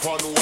fun. Well,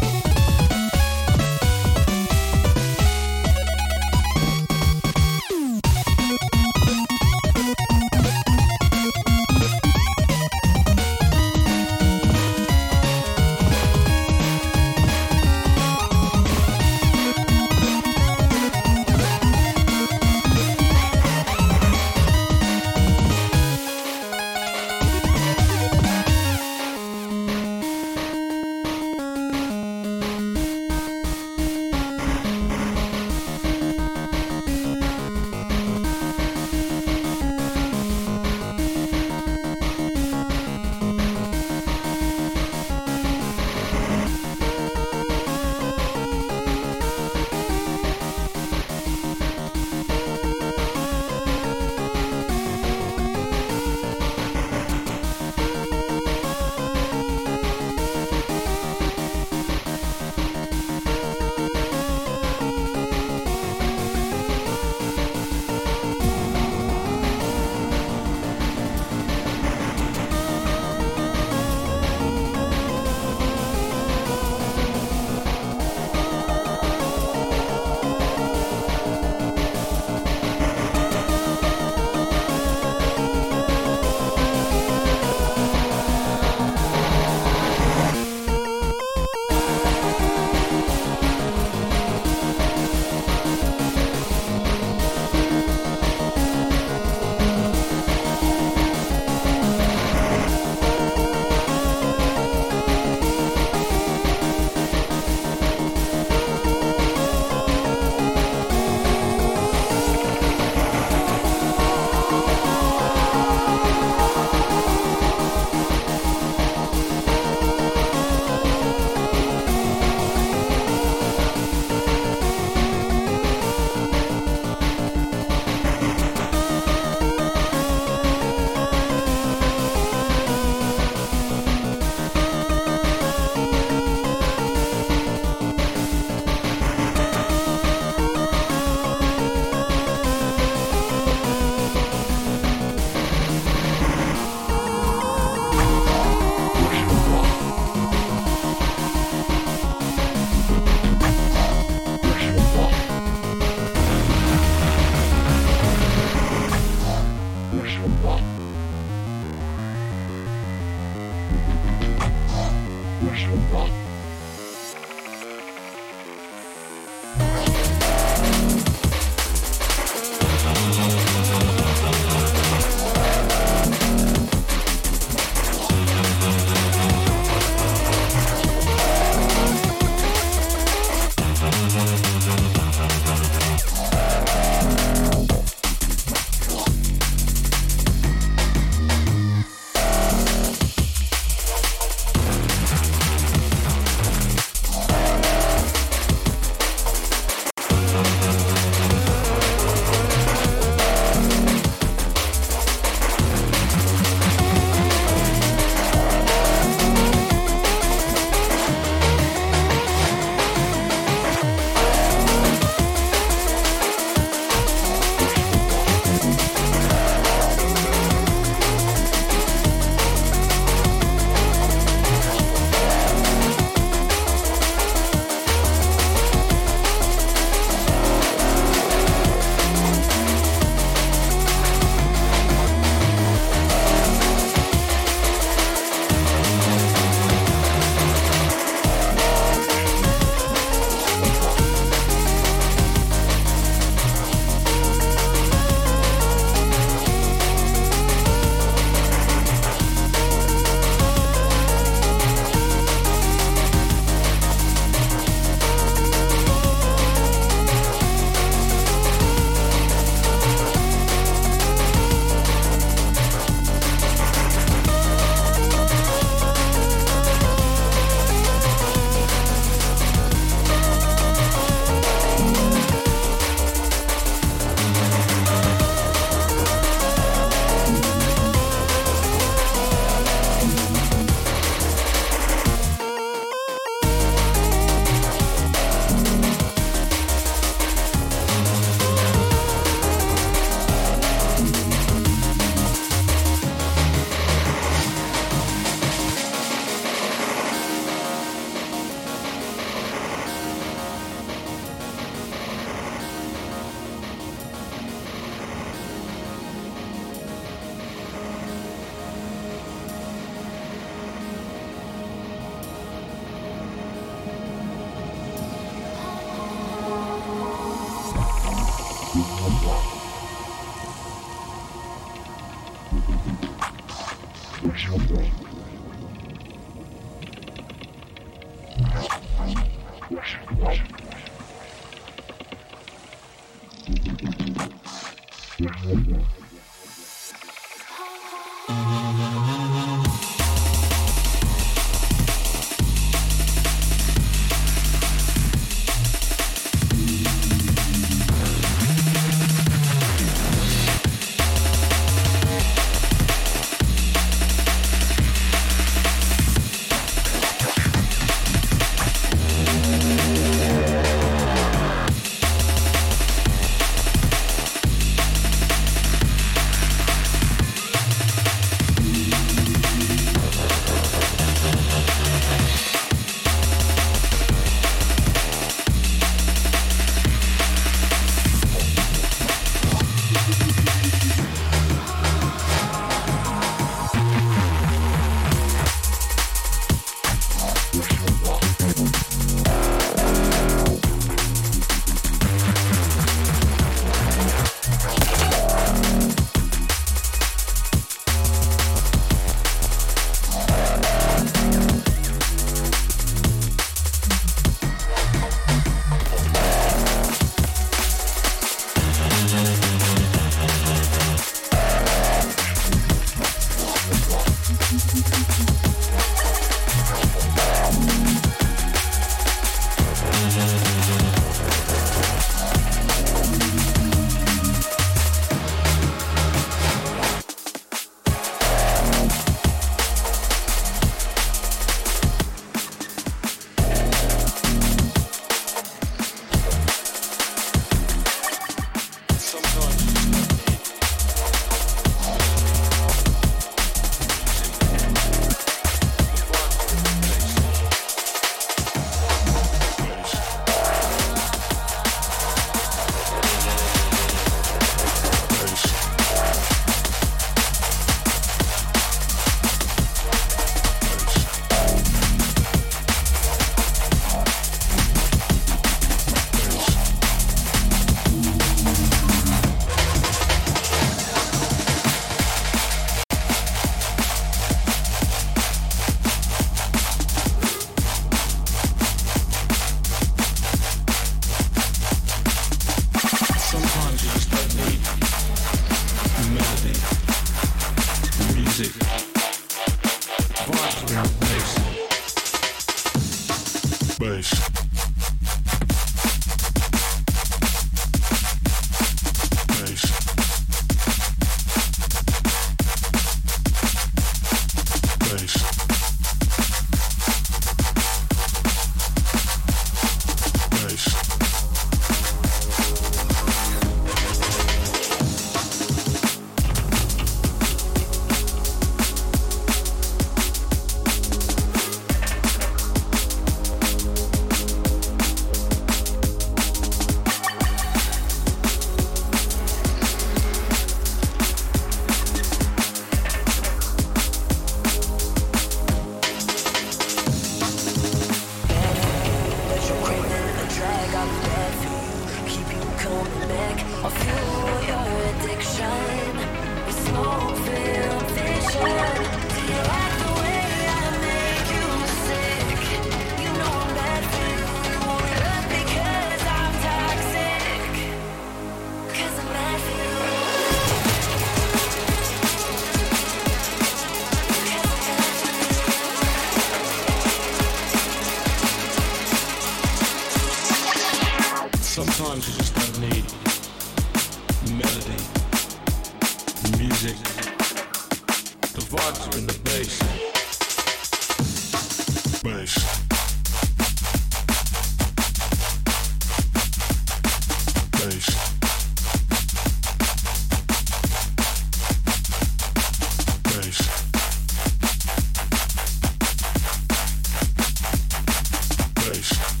sun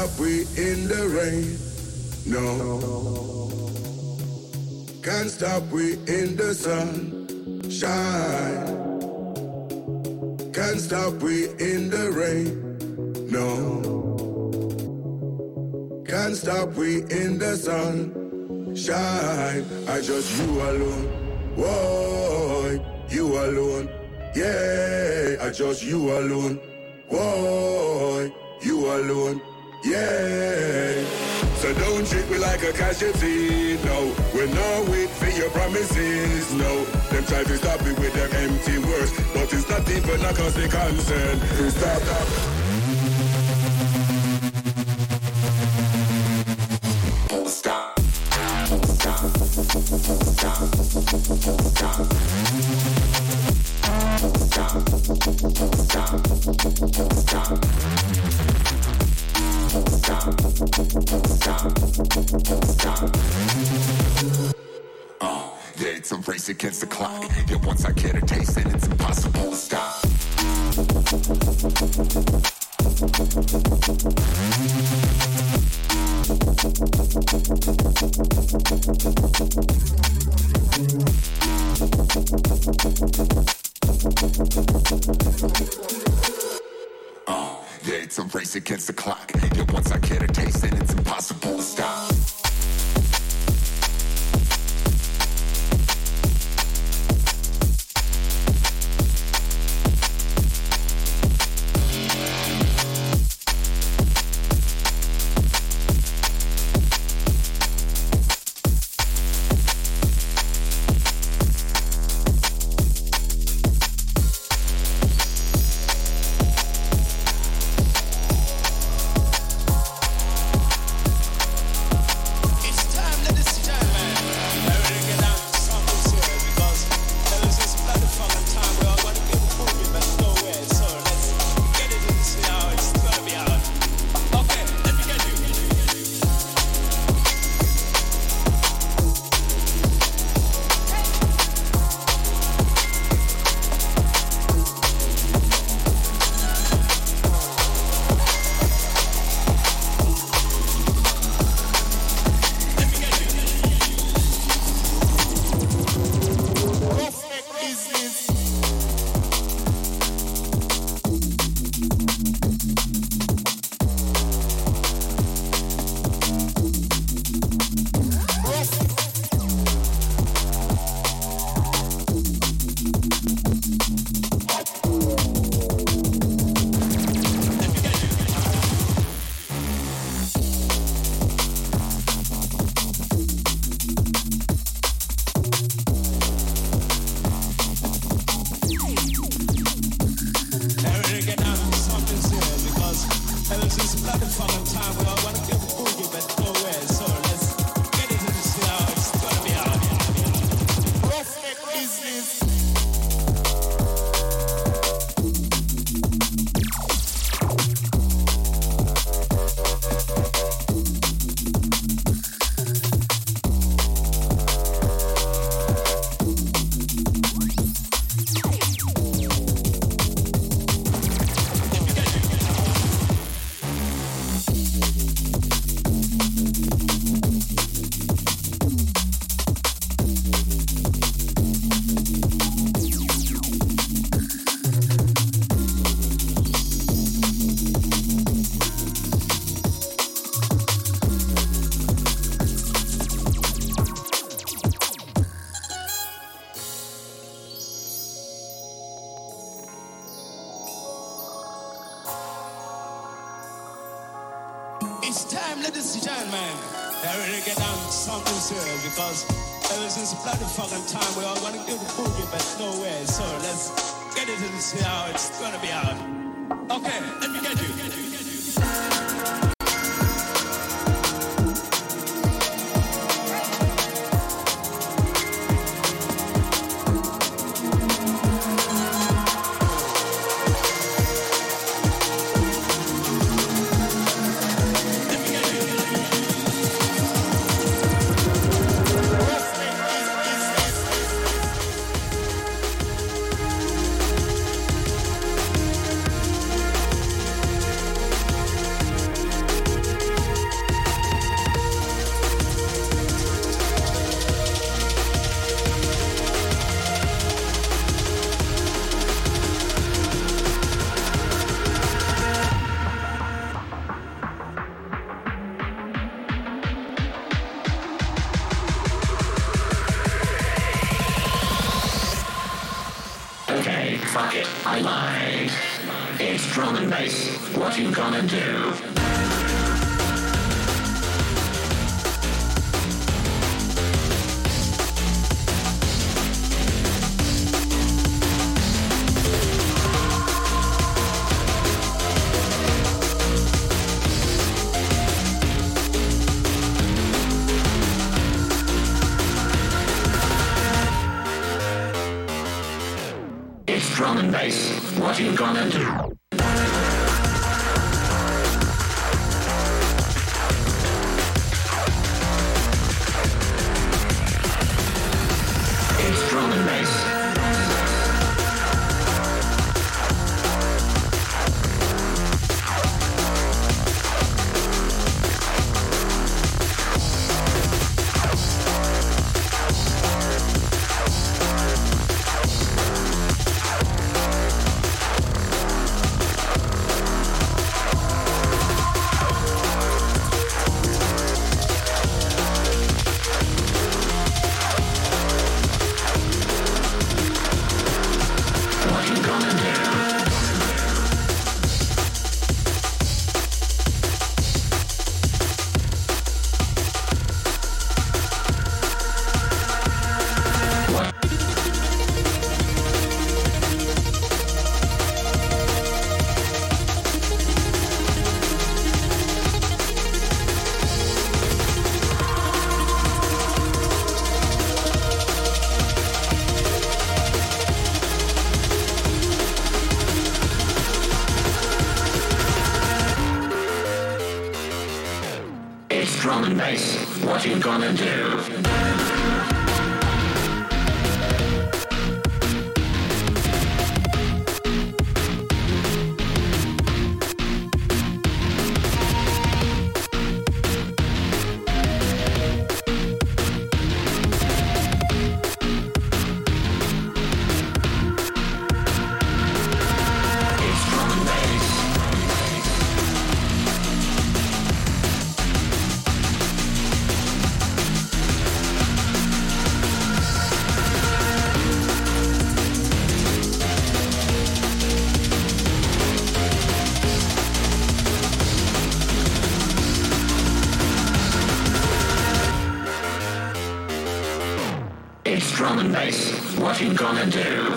stop we in the rain. No. Can't stop we in the sun. Shine. Can't stop we in the rain. No. Can't stop we in the sun. Shine. I just you alone. life is happy with them empty words. But it's not even a cause they concern. Stop, stop. clock. Once I bloody fucking time we all to do the boogie, but no way. So let's get it and see how it's gonna be out. Okay, drum and bass. What you gonna do? What you gonna do?